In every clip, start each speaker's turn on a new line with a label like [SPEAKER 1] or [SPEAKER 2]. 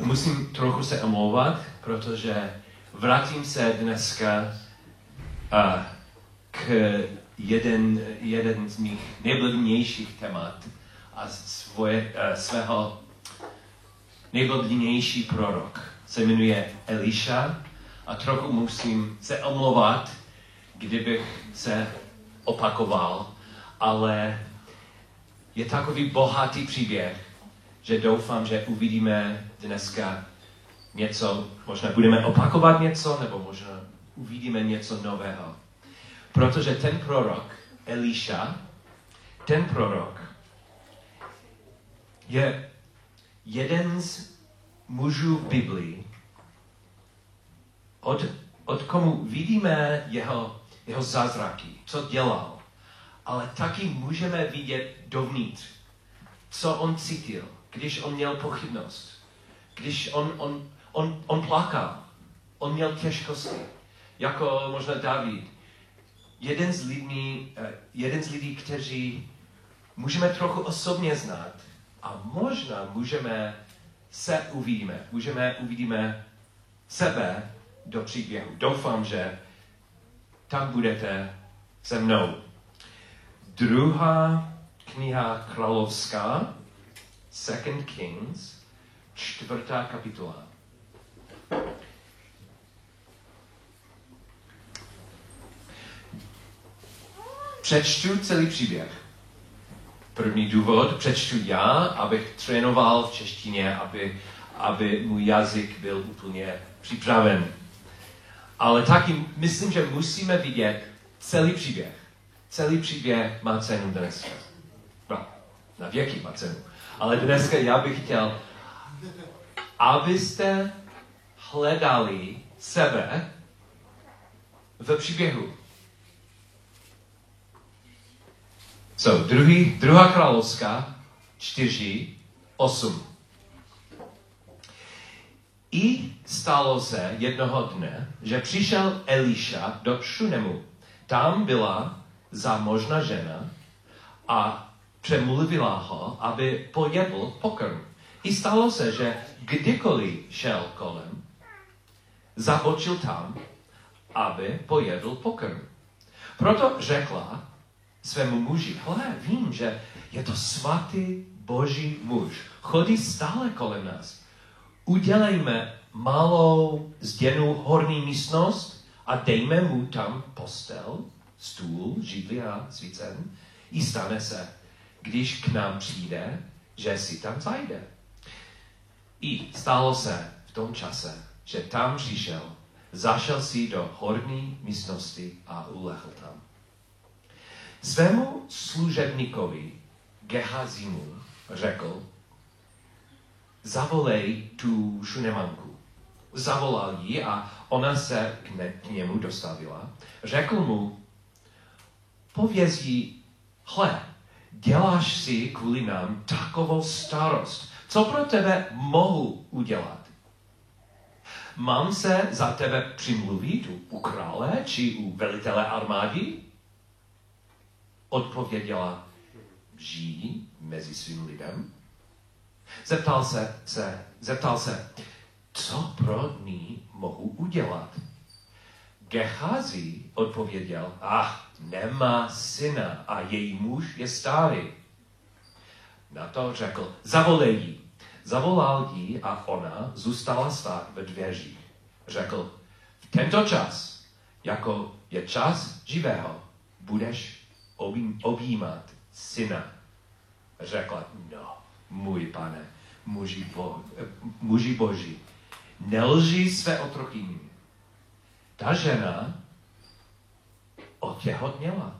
[SPEAKER 1] Musím trochu se omlouvat, protože vrátím se dneska k jeden, jeden z mých nejblbnějších témat a svoje, svého nejblbnější prorok. Se jmenuje Eliša a trochu musím se omlouvat, kdybych se opakoval, ale je takový bohatý příběh, že doufám, že uvidíme dneska něco, možná budeme opakovat něco, nebo možná uvidíme něco nového. Protože ten prorok, Eliša, ten prorok je jeden z mužů v Biblii, od, od komu vidíme jeho, jeho zázraky, co dělal, ale taky můžeme vidět dovnitř, co on cítil, když on měl pochybnost, když on, on, on, on plakal, on měl těžkosti, jako možná David. Jeden z, lidí, eh, jeden z lidí, kteří můžeme trochu osobně znát a možná můžeme se uvidíme, můžeme uvidíme sebe do příběhu. Doufám, že tak budete se mnou. Druhá kniha královská, Second Kings, čtvrtá kapitola. Přečtu celý příběh. První důvod, přečtu já, abych trénoval v češtině, aby, aby můj jazyk byl úplně připraven. Ale taky myslím, že musíme vidět celý příběh. Celý příběh má cenu dneska. No, na věky má cenu. Ale dneska já bych chtěl, abyste hledali sebe v příběhu. So, druhý, druhá královská, čtyři, osm. I stalo se jednoho dne, že přišel Eliša do Šunemu. Tam byla zamožná žena a přemluvila ho, aby pojedl pokrm. I stalo se, že kdykoliv šel kolem, zabočil tam, aby pojedl pokrm. Proto řekla svému muži, hle, vím, že je to svatý boží muž. Chodí stále kolem nás. Udělejme malou zděnou horní místnost a dejme mu tam postel, stůl, židli a svícen. I stane se, když k nám přijde, že si tam zajde. I stalo se v tom čase, že tam přišel, zašel si do horní místnosti a ulehl tam. Svému služebníkovi Gehazimu řekl, zavolej tu šunemanku. Zavolal ji a ona se k, němu dostavila. Řekl mu, pověz jí, hle, děláš si kvůli nám takovou starost. Co pro tebe mohu udělat? Mám se za tebe přimluvit u krále či u velitele armády? Odpověděla, žijí mezi svým lidem. Zeptal se, se, zeptal se, co pro ní mohu udělat? Gehazi odpověděl, ach, nemá syna a její muž je starý. Na to řekl, zavolej ji. Zavolal ji a ona zůstala stát ve dveřích. Řekl, v tento čas, jako je čas živého, budeš objímat syna. Řekla, no, můj pane, muži, bo, muži boží, nelží své otrokyni. Ta žena otěhotněla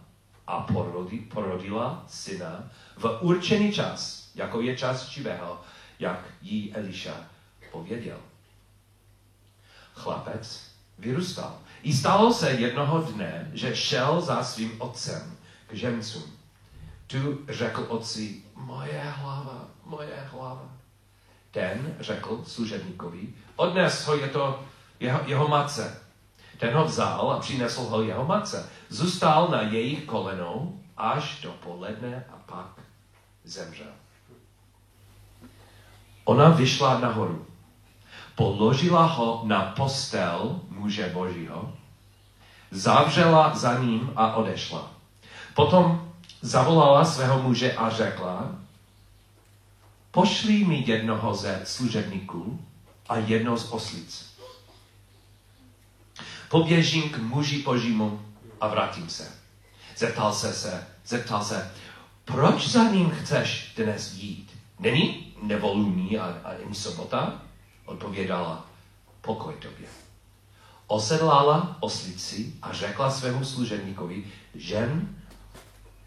[SPEAKER 1] a porodi, porodila syna v určený čas, jako je čas živého, jak jí Eliša pověděl. Chlapec vyrůstal. I stalo se jednoho dne, že šel za svým otcem k žemcům. Tu řekl otci, moje hlava, moje hlava. Ten řekl služebníkovi, odnes ho, je to jeho, jeho matce. Ten ho vzal a přinesl ho jeho matce. Zůstal na jejich kolenou až do poledne a pak zemřel. Ona vyšla nahoru položila ho na postel muže božího, zavřela za ním a odešla. Potom zavolala svého muže a řekla, pošli mi jednoho ze služebníků a jedno z oslic. Poběžím k muži božímu a vrátím se. Zeptal se se, zeptal se, proč za ním chceš dnes jít? Není nevoluní a, a ani sobota? Odpovědala, pokoj tobě. Osedlala oslici a řekla svému služebníkovi, žen,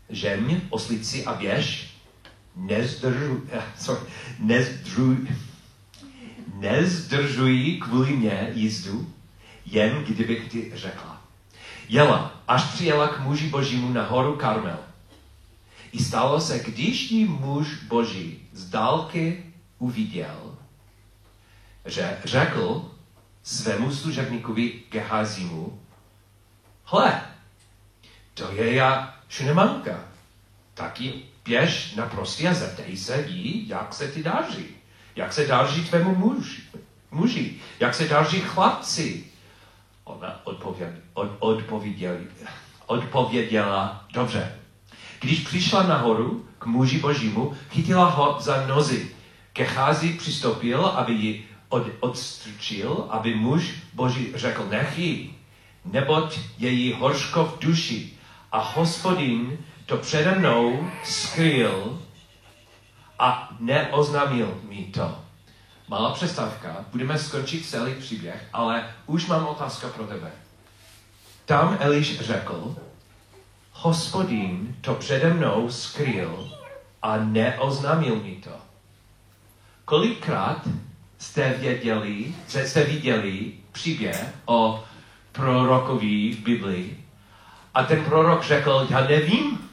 [SPEAKER 1] žen oslici a běž, nezdržuj, eh, sorry, nezdržuj, nezdržují kvůli mě jízdu, jen kdybych ti řekla. Jela, až přijela k muži božímu na horu Karmel. I stalo se, když ji muž boží z dálky uviděl, že řekl svému služebníkovi Gehazimu, hle, to je já šunemanka, taky běž na prostý a zeptej se jí, jak se ti daří. Jak se daří tvému muži, muži jak se daří chlapci. Ona odpověd, od, odpověděla, odpověděla, dobře. Když přišla nahoru k muži božímu, chytila ho za nozy. Kecházi přistoupil, aby ji od, odstrčil, aby muž boží řekl, nechy, neboť je jí horško v duši. A hospodin to přede mnou skryl a neoznámil mi to. Malá přestávka, budeme skončit celý příběh, ale už mám otázka pro tebe. Tam Eliš řekl, hospodin to přede mnou skryl a neoznámil mi to. Kolikrát jste věděli, jste viděli příběh o prorokovi v Biblii a ten prorok řekl, já nevím,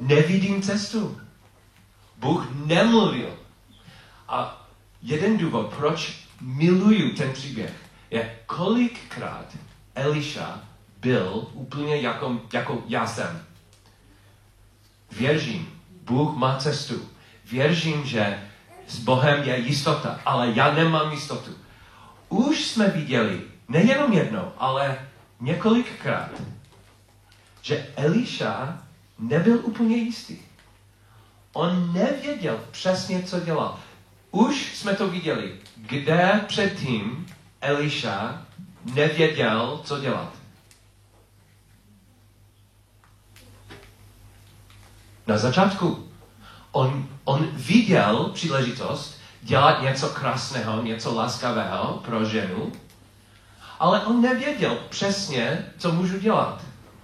[SPEAKER 1] nevidím cestu. Bůh nemluvil. A jeden důvod, proč miluju ten příběh, je kolikrát Eliša byl úplně jako, jako já jsem. Věřím, Bůh má cestu. Věřím, že s Bohem je jistota, ale já nemám jistotu. Už jsme viděli, nejenom jednou, ale několikrát, že Eliša nebyl úplně jistý. On nevěděl přesně, co dělal. Už jsme to viděli, kde předtím Eliša nevěděl, co dělat. Na začátku on, on viděl příležitost dělat něco krásného, něco laskavého pro ženu, ale on nevěděl přesně, co můžu dělat.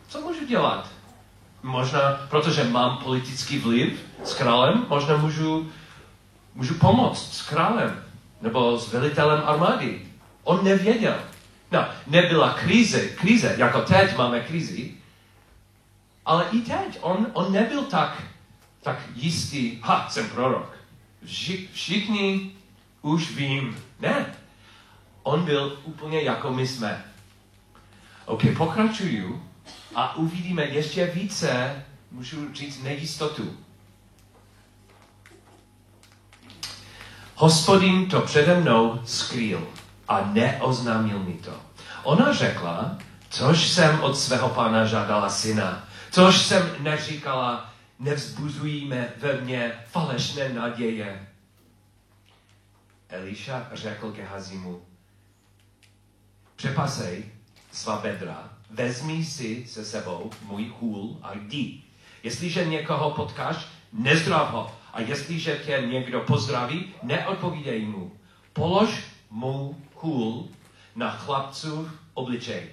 [SPEAKER 1] Co můžu dělat? Možná, protože mám politický vliv s králem, možná můžu, můžu pomoct s králem nebo s velitelem armády. On nevěděl. No, nebyla krize, krize, jako teď máme krizi, ale i teď on, on nebyl tak tak jistý, ha, jsem prorok. Vši, všichni už vím. Ne. On byl úplně jako my jsme. OK, pokračuju a uvidíme ještě více, můžu říct, nejistotu. Hospodin to přede mnou skrýl a neoznámil mi to. Ona řekla, což jsem od svého pána žádala syna, což jsem neříkala, nevzbuzujíme ve mně falešné naděje. Eliša řekl Gehazimu, přepasej svá bedra, vezmi si se sebou můj hůl a jdi. Jestliže někoho potkáš, nezdrav ho. A jestliže tě někdo pozdraví, neodpovídej mu. Polož mu hůl na chlapcův obličej.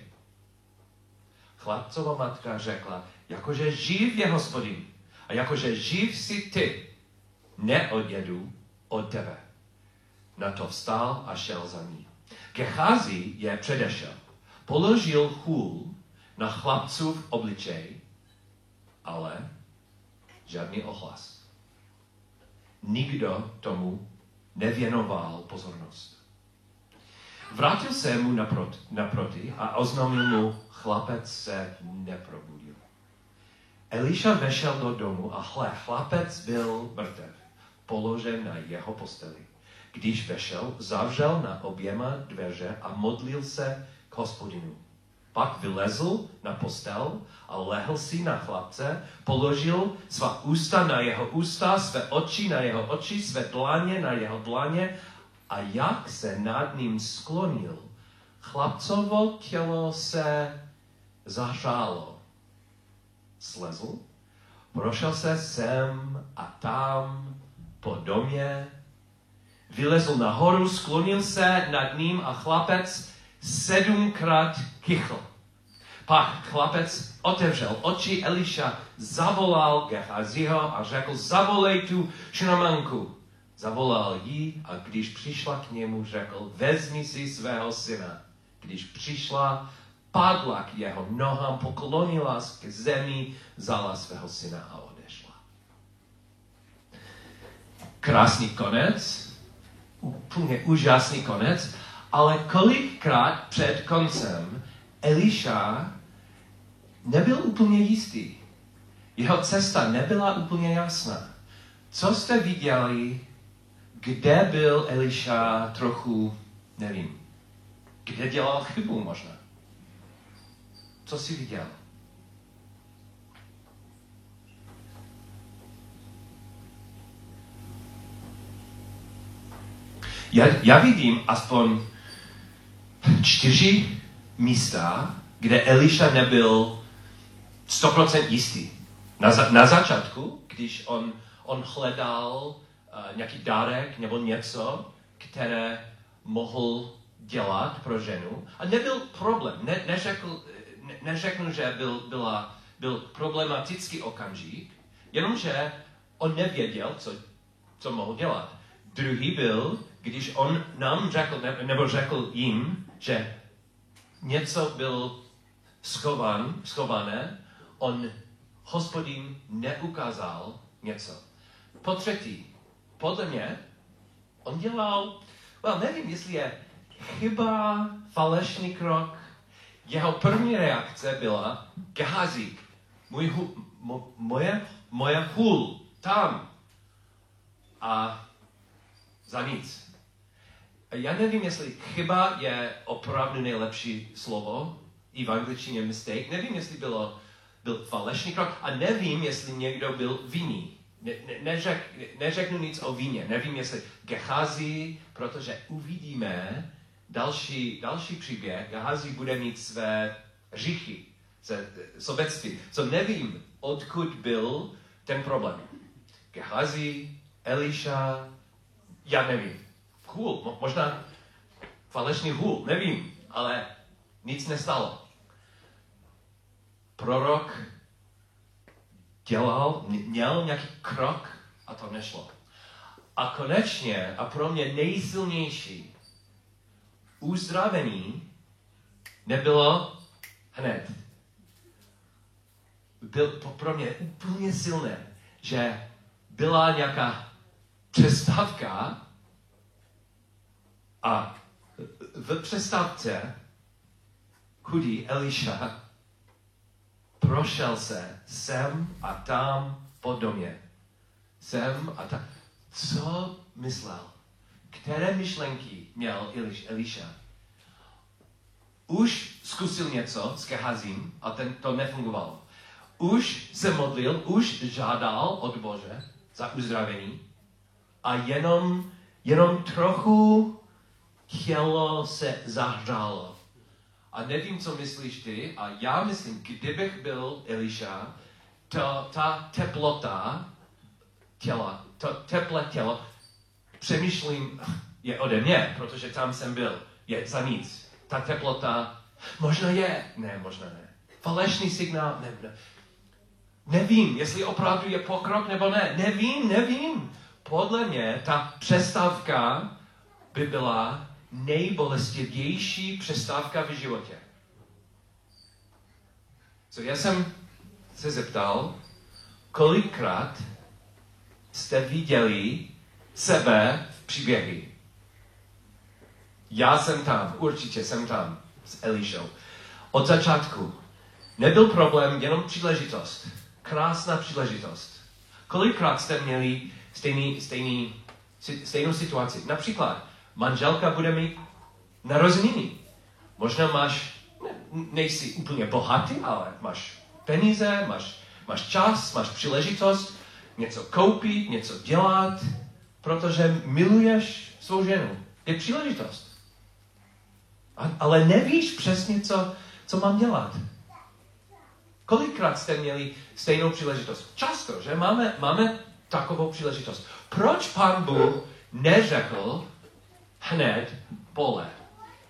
[SPEAKER 1] Chlapcova matka řekla, jakože živ je hospodin, a jakože živ si ty, neodjedu od tebe. Na to vstal a šel za ní. Gechazi je předešel. Položil hůl na chlapcův obličej, ale žádný ohlas. Nikdo tomu nevěnoval pozornost. Vrátil se mu naproti, naproti a oznámil mu, chlapec se neprobudil. Eliša vešel do domu a hle, chlapec byl mrtev, položen na jeho posteli. Když vešel, zavřel na oběma dveře a modlil se k hospodinu. Pak vylezl na postel a lehl si na chlapce, položil svá ústa na jeho ústa, své oči na jeho oči, své dlaně na jeho dlaně a jak se nad ním sklonil, chlapcovo tělo se zahřálo. Slezl, prošel se sem a tam po domě, vylezl nahoru, sklonil se nad ním a chlapec sedmkrát kichl. Pak chlapec otevřel oči Eliša, zavolal Gehaziho a řekl, zavolej tu šnamanku. Zavolal ji a když přišla k němu, řekl, vezmi si svého syna. Když přišla, padla k jeho nohám, poklonila k zemi, vzala svého syna a odešla. Krásný konec, úplně úžasný konec, ale kolikrát před koncem Eliša nebyl úplně jistý. Jeho cesta nebyla úplně jasná. Co jste viděli, kde byl Eliša trochu, nevím, kde dělal chybu možná? Co jsi viděl? Já, já vidím aspoň čtyři místa, kde Eliša nebyl 100% jistý. Na, za, na začátku, když on, on hledal uh, nějaký dárek nebo něco, které mohl dělat pro ženu. A nebyl problém. Ne, neřekl, ne, neřeknu, že byl, byla, byl problematický okamžik, jenomže on nevěděl, co, co mohl dělat. Druhý byl, když on nám řekl, nebo řekl jim, že něco byl schovan, schované, on hospodin neukázal něco. Po třetí, podle mě, on dělal, well, nevím, jestli je chyba, falešný krok. Jeho první reakce byla, Gehazi, můj hu, mo, moje, moje hůl, tam. A za nic. Já nevím, jestli chyba je opravdu nejlepší slovo, i v angličtině mistake. Nevím, jestli bylo, byl falešný krok a nevím, jestli někdo byl vinný. Ne, ne, neřek, neřeknu nic o víně. Nevím, jestli Gehazi, protože uvidíme další, další příběh. Gehazi bude mít své říchy, sobectví. Co nevím, odkud byl ten problém. Gehazi, Eliša, já nevím. Hůl, možná falešný hůl, nevím, ale nic nestalo. Prorok dělal, měl nějaký krok a to nešlo. A konečně, a pro mě nejsilnější, uzdravení nebylo hned. Byl pro mě úplně silné, že byla nějaká přestávka a v přestávce chudý Eliša prošel se sem a tam po domě. Sem a tam. Co myslel? Které myšlenky měl Eliš, Eliša? Už zkusil něco s Kehazím a ten, to nefungovalo. Už se modlil, už žádal od Bože za uzdravení a jenom, jenom trochu tělo se zahřálo. A nevím, co myslíš ty, a já myslím, kdybych byl Eliša, to, ta teplota těla, to teplé tělo, přemýšlím, je ode mě, protože tam jsem byl, je za nic. Ta teplota, možná je, ne, možná ne. Falešný signál, ne, ne. Nevím, jestli opravdu je pokrok nebo ne. Nevím, nevím. Podle mě ta přestávka by byla nejbolestivější přestávka v životě. So já jsem se zeptal, kolikrát jste viděli sebe v příběhy. Já jsem tam, určitě jsem tam s Elišou. Od začátku nebyl problém, jenom příležitost. Krásná příležitost. Kolikrát jste měli stejný, stejný stejnou situaci. Například, manželka bude mít narozeniny. Možná máš, ne, nejsi úplně bohatý, ale máš peníze, máš, máš čas, máš příležitost něco koupit, něco dělat, protože miluješ svou ženu. Je příležitost. A, ale nevíš přesně, co, co mám dělat. Kolikrát jste měli stejnou příležitost? Často, že? Máme, máme takovou příležitost. Proč pán Bůh neřekl hned pole?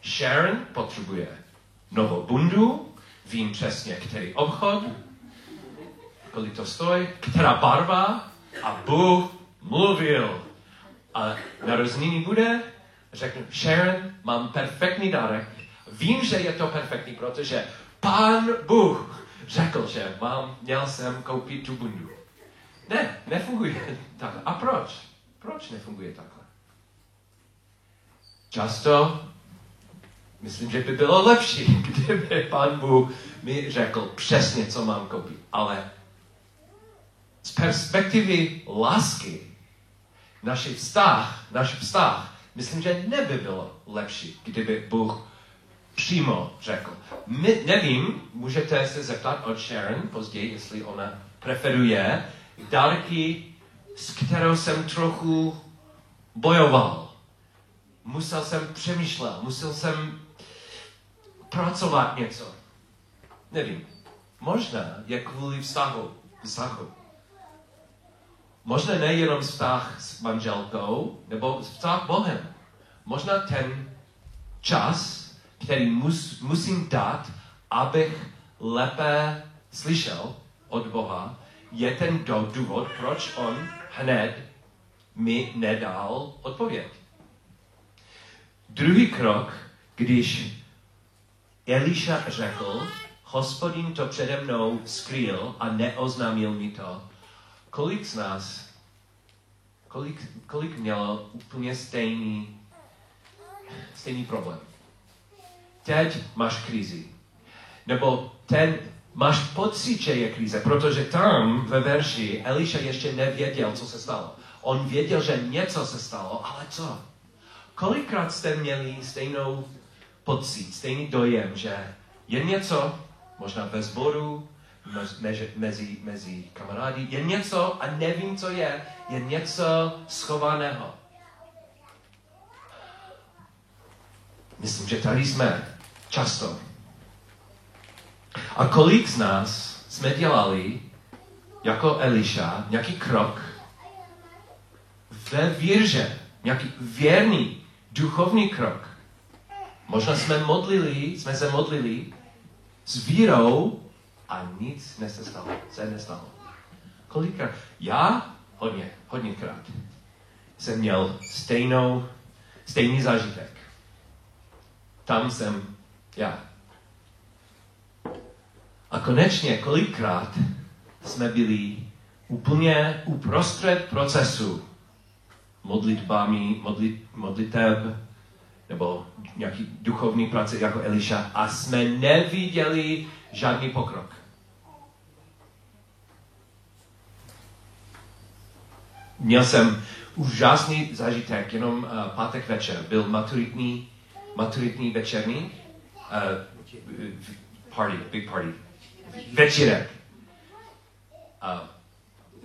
[SPEAKER 1] Sharon potřebuje novou bundu, vím přesně, který obchod, kolik to stojí, která barva a Bůh mluvil. A narozeniny bude, řeknu, Sharon, mám perfektní dárek. Vím, že je to perfektní, protože pán Bůh řekl, že mám, měl jsem koupit tu bundu. Ne, nefunguje takhle. A proč? Proč nefunguje takhle? Často myslím, že by bylo lepší, kdyby pán Bůh mi řekl přesně, co mám koupit. Ale z perspektivy lásky, náš vztah, náš vztah, myslím, že neby bylo lepší, kdyby Bůh přímo řekl. My, nevím, můžete se zeptat od Sharon později, jestli ona preferuje dárky, s kterou jsem trochu bojoval. Musel jsem přemýšlet, musel jsem pracovat něco. Nevím. Možná je kvůli vztahu. vztahu. Možná nejenom vztah s manželkou, nebo vztah Bohem. Možná ten čas, který mus, musím dát, abych lépe slyšel od Boha, je ten důvod, proč on hned mi nedal odpověď. Druhý krok, když Eliša řekl, hospodin to přede mnou skrýl a neoznámil mi to, kolik z nás, kolik, kolik mělo úplně stejný, stejný problém? teď máš krizi. Nebo ten máš pocit, že je krize, protože tam ve verši Eliša ještě nevěděl, co se stalo. On věděl, že něco se stalo, ale co? Kolikrát jste měli stejnou pocit, stejný dojem, že je něco, možná ve sboru, mezi, mezi, mezi kamarády, je něco a nevím, co je, je něco schovaného. Myslím, že tady jsme často. A kolik z nás jsme dělali jako Eliša nějaký krok ve vírže, nějaký věrný, duchovní krok. Možná jsme modlili, jsme se modlili s vírou a nic nesestalo, se nestalo. Kolikrát? Já hodně, hodněkrát jsem měl stejnou, stejný zážitek. Tam jsem já. A konečně kolikrát jsme byli úplně uprostřed procesu modlitbami, modlit, modliteb, nebo nějaký duchovní práce jako Eliša a jsme neviděli žádný pokrok. Měl jsem úžasný zážitek, jenom uh, pátek večer. Byl maturitní, maturitní večerní uh, party, big party, večírek. A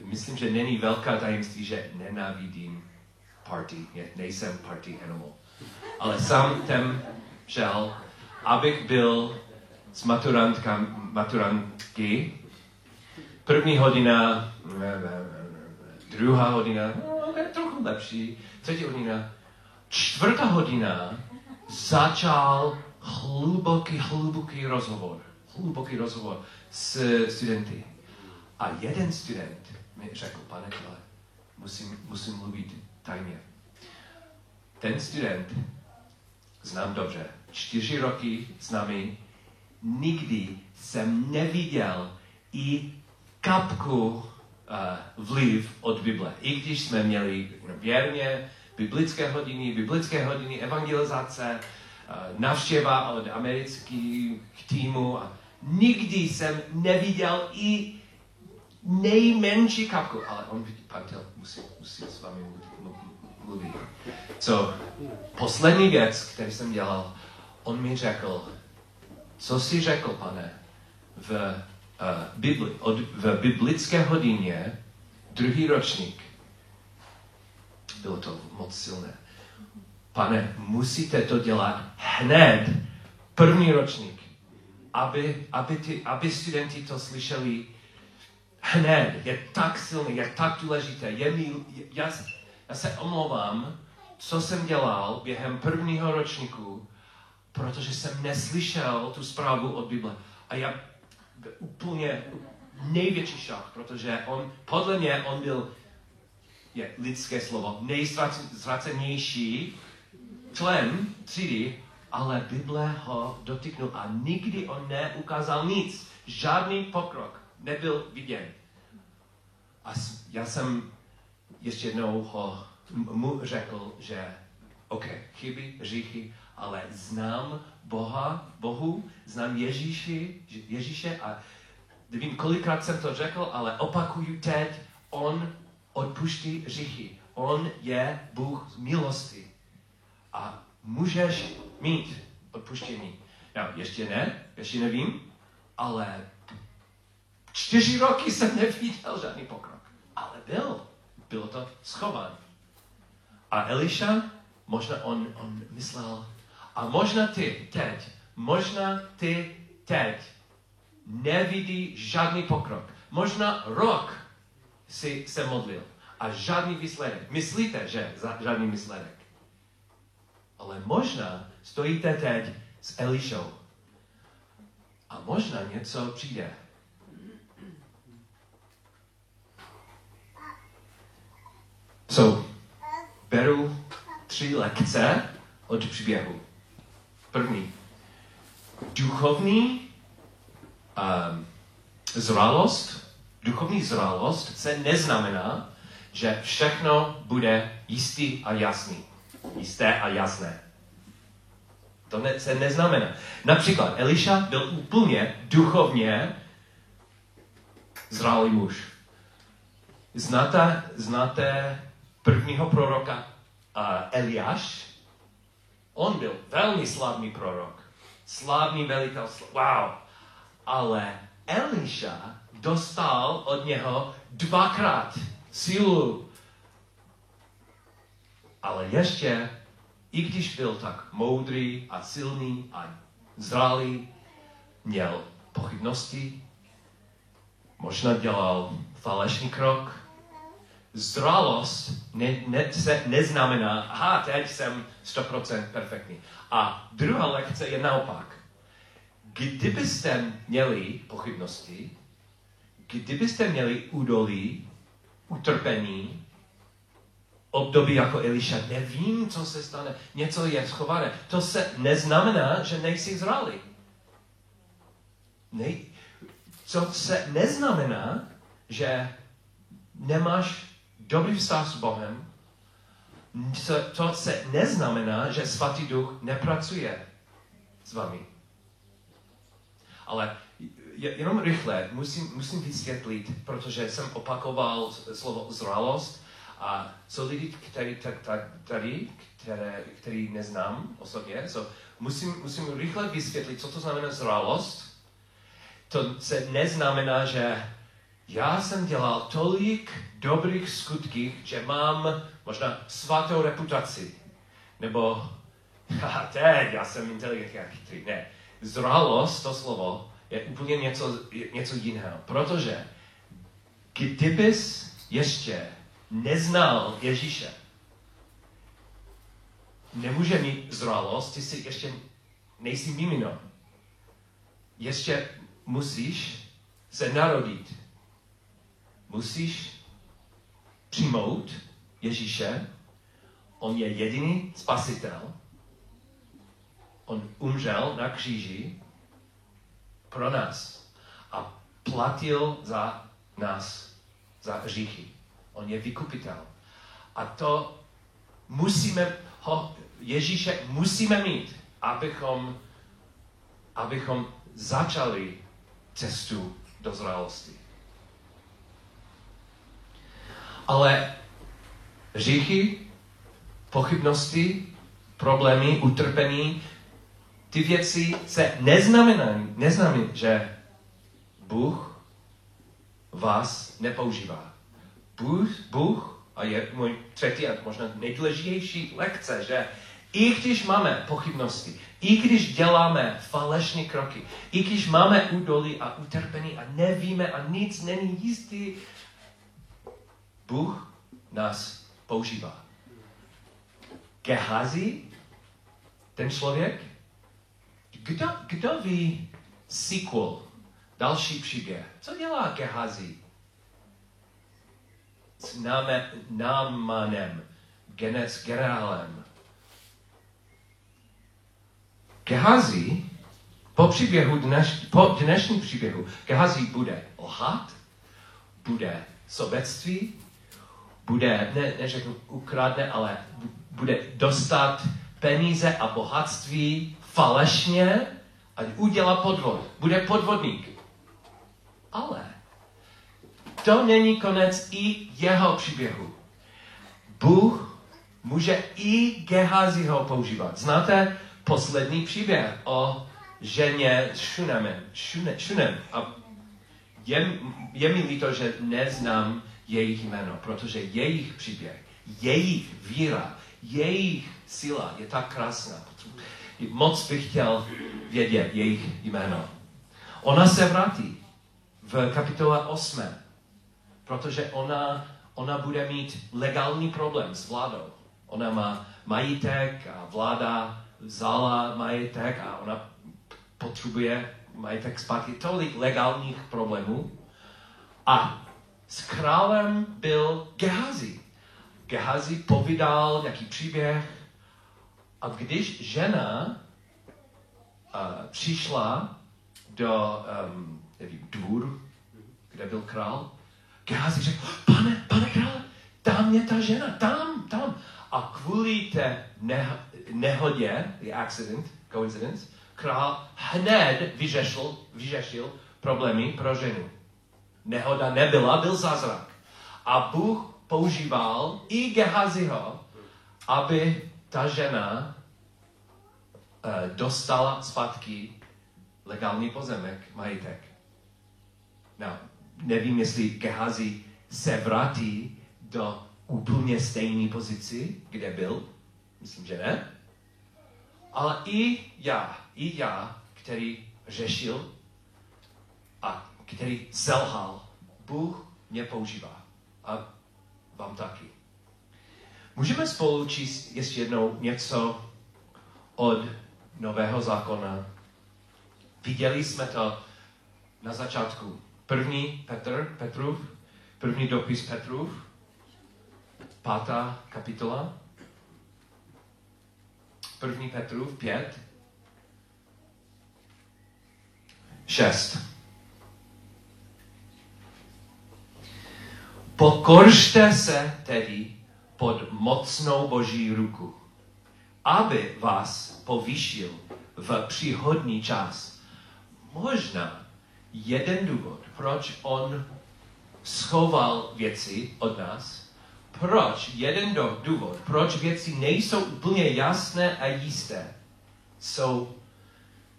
[SPEAKER 1] myslím, že není velká tajemství, že nenávidím party, nejsem party animal. Ale sám tam šel, abych byl s maturantkami, maturantky. První hodina, druhá hodina, no, trochu lepší, třetí hodina, čtvrtá hodina začal hluboký, hluboký rozhovor. Hluboký rozhovor s studenty. A jeden student mi řekl, pane Kle, musím, musím mluvit tajně. Ten student znám dobře. Čtyři roky s námi nikdy jsem neviděl i kapku uh, vliv od Bible. I když jsme měli věrně biblické hodiny, biblické hodiny evangelizace, Eh, navštěva od amerických týmů a nikdy jsem neviděl i nejmenší kapku, ale on Tel musí, musí s vámi mluví. Co poslední věc, který jsem dělal, on mi řekl, co jsi řekl, pane, v, uh, Bibli, od, v biblické hodině, druhý ročník. Bylo to moc silné. Pane, musíte to dělat hned, první ročník, aby, aby, ty, aby studenti to slyšeli hned. Je tak silný, je tak důležité. Je mi, já, já se omlouvám, co jsem dělal během prvního ročníku, protože jsem neslyšel tu zprávu od Bible. A já úplně největší šok, protože on, podle mě, on byl, je lidské slovo, nejztracenější člen třídy, ale Bible ho dotyknul a nikdy on neukázal nic. Žádný pokrok nebyl viděn. A já jsem ještě jednou ho mu řekl, že OK, chyby, říchy, ale znám Boha, Bohu, znám Ježíši, Ježíše a nevím, kolikrát jsem to řekl, ale opakuju teď, on odpuští říchy. On je Bůh milosti. A můžeš mít odpuštění. No, ještě ne, ještě nevím, ale čtyři roky jsem neviděl žádný pokrok. Ale byl. Bylo to schované. A Eliša, možná on, on myslel, a možná ty teď, možná ty teď nevidí žádný pokrok. Možná rok si se modlil a žádný výsledek. Myslíte, že žádný výsledek. Ale možná stojíte teď s Elišou a možná něco přijde. So, tři lekce od příběhu. První. Duchovní um, zralost, duchovní zralost se neznamená, že všechno bude jistý a jasný. Jisté a jasné. To ne, se neznamená. Například Eliša byl úplně duchovně zralý muž. Znáte, znáte prvního proroka Eliáš? On byl velmi slavný prorok. Slavný velitel. Wow. Ale Eliša dostal od něho dvakrát sílu. Ale ještě, i když byl tak moudrý a silný a zralý, měl pochybnosti, možná dělal falešný krok, zralost ne, ne, se neznamená, aha, teď jsem 100% perfektní. A druhá lekce je naopak. Kdybyste měli pochybnosti, kdybyste měli údolí, utrpení, období jako Eliša, nevím, co se stane, něco je schované, to se neznamená, že nejsi zralý. Ne, co se neznamená, že nemáš dobrý vztah s Bohem, to se neznamená, že svatý duch nepracuje s vámi. Ale jenom rychle musím, musím vysvětlit, protože jsem opakoval slovo zralost a jsou lidi, který, tady, které, který neznám osobně, so musím, musím rychle vysvětlit, co to znamená zralost. To se neznamená, že já jsem dělal tolik dobrých skutků, že mám možná svatou reputaci. Nebo, haha, teď já jsem inteligentní a chytrý. Ne, zralost, to slovo, je úplně něco, něco jiného. Protože kdybys ještě neznal Ježíše, nemůže mít zralost, ty si ještě nejsi mimino. Ještě musíš se narodit musíš přijmout Ježíše. On je jediný spasitel. On umřel na kříži pro nás a platil za nás, za hříchy. On je vykupitel. A to musíme ho, Ježíše musíme mít, abychom, abychom začali cestu do zralosti. Ale říchy pochybnosti, problémy, utrpení, ty věci se neznamenají, neznamená, že Bůh vás nepoužívá. Bůh, Bůh, a je můj třetí a možná nejdůležitější lekce, že i když máme pochybnosti, i když děláme falešné kroky, i když máme údolí a utrpení a nevíme a nic není jistý, Bůh nás používá. Gehazi, ten člověk, kdo, kdo ví sequel, další příběh? Co dělá Gehazi? S náme, námanem, genec generálem. Gehazi, po příběhu dneš, po dnešním příběhu, Gehazi bude lhat, bude sobectví, bude, ne, neřeknu ukradne, ale bude dostat peníze a bohatství falešně a udělá podvod. Bude podvodník. Ale to není konec i jeho příběhu. Bůh může i Gehaziho používat. Znáte poslední příběh o ženě Shunemem. Shune, Shunem. A je, je mi líto, že neznám jejich jméno, protože jejich příběh, jejich víra, jejich síla je tak krásná. Moc bych chtěl vědět jejich jméno. Ona se vrátí v kapitole 8, protože ona, ona bude mít legální problém s vládou. Ona má majitek a vláda vzala majitek a ona potřebuje majitek zpátky. Tolik legálních problémů. A s králem byl Gehazi. Gehazi povídal nějaký příběh a když žena uh, přišla do um, nevím, dvůr, kde byl král, Gehazi řekl, pane, pane král, tam je ta žena, tam, tam. A kvůli té nehodě, the accident, coincidence, král hned vyřešil, vyřešil problémy pro ženu nehoda nebyla, byl zázrak. A Bůh používal i Gehaziho, aby ta žena uh, dostala zpátky legální pozemek, majitek. No, nevím, jestli Gehazi se vrátí do úplně stejné pozici, kde byl. Myslím, že ne. Ale i já, i já, který řešil a který selhal, Bůh mě používá. A vám taky. Můžeme spolu číst ještě jednou něco od Nového zákona. Viděli jsme to na začátku. První Petr, Petrův, první dopis Petrův, pátá kapitola. První Petrův, pět, šest. Pokoržte se tedy pod mocnou boží ruku, aby vás povýšil v příhodný čas. Možná jeden důvod, proč on schoval věci od nás, proč jeden důvod, proč věci nejsou úplně jasné a jisté, jsou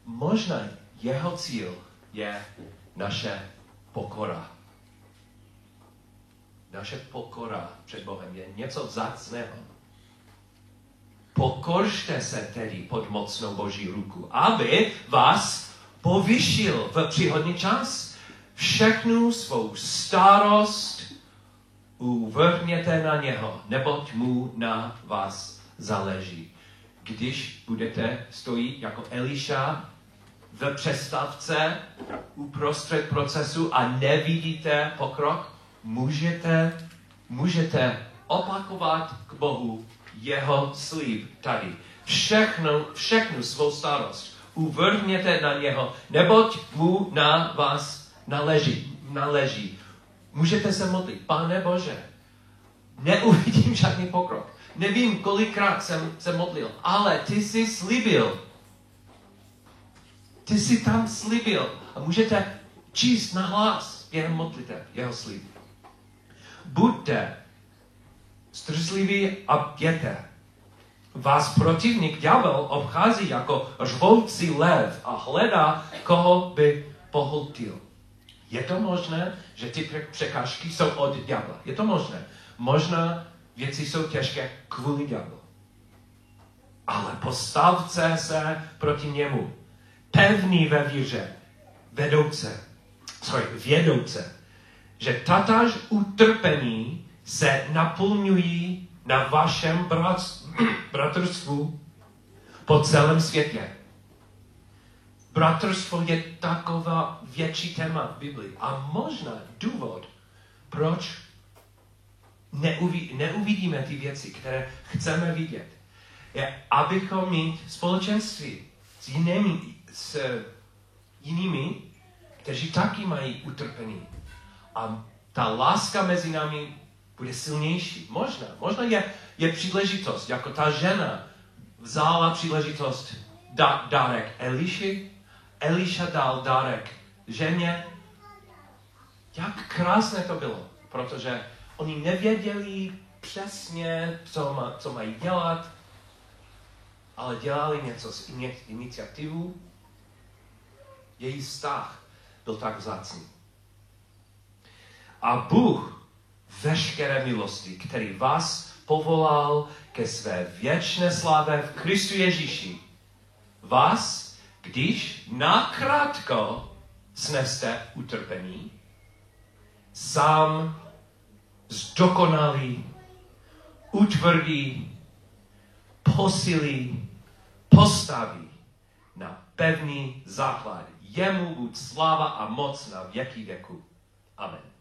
[SPEAKER 1] možná jeho cíl je naše pokora naše pokora před Bohem je něco vzácného. Pokoržte se tedy pod mocnou Boží ruku, aby vás povyšil v příhodný čas. Všechnu svou starost uvrhněte na něho, neboť mu na vás záleží. Když budete stojit jako Eliša v přestavce uprostřed procesu a nevidíte pokrok, můžete, můžete opakovat k Bohu jeho slib tady. Všechno, všechnu svou starost uvrhněte na něho, neboť mu na vás naleží. naleží. Můžete se modlit, Pane Bože, neuvidím žádný pokrok. Nevím, kolikrát jsem se modlil, ale ty jsi slíbil. Ty jsi tam slíbil. A můžete číst na hlas během modliteb jeho slib buďte strzliví a bděte. Vás protivník ďábel obchází jako řvoucí lev a hledá, koho by pohltil. Je to možné, že ty překážky jsou od ďábla? Je to možné. Možná věci jsou těžké kvůli ďáblu. Ale postavce se proti němu. Pevný ve víře. Vedouce. Sorry, vědouce. Že tatáž utrpení se naplňují na vašem brat, bratrstvu po celém světě. Bratrstvo je taková větší téma v Biblii. A možná důvod, proč neuvidíme ty věci, které chceme vidět, je, abychom mít společenství s jinými, s jinými, kteří taky mají utrpení. A ta láska mezi námi bude silnější. Možná, možná je, je příležitost, jako ta žena vzala příležitost da, dárek Eliši, Eliša dal dárek ženě. Jak krásné to bylo, protože oni nevěděli přesně, co, má, co mají dělat, ale dělali něco s iniciativou. Její vztah byl tak vzácný. A Bůh veškeré milosti, který vás povolal ke své věčné slávě v Kristu Ježíši. Vás, když nakrátko sneste utrpení, sám zdokonalí, utvrdí, posilí, postaví na pevný základ. Jemu buď sláva a moc na věky věku. Amen.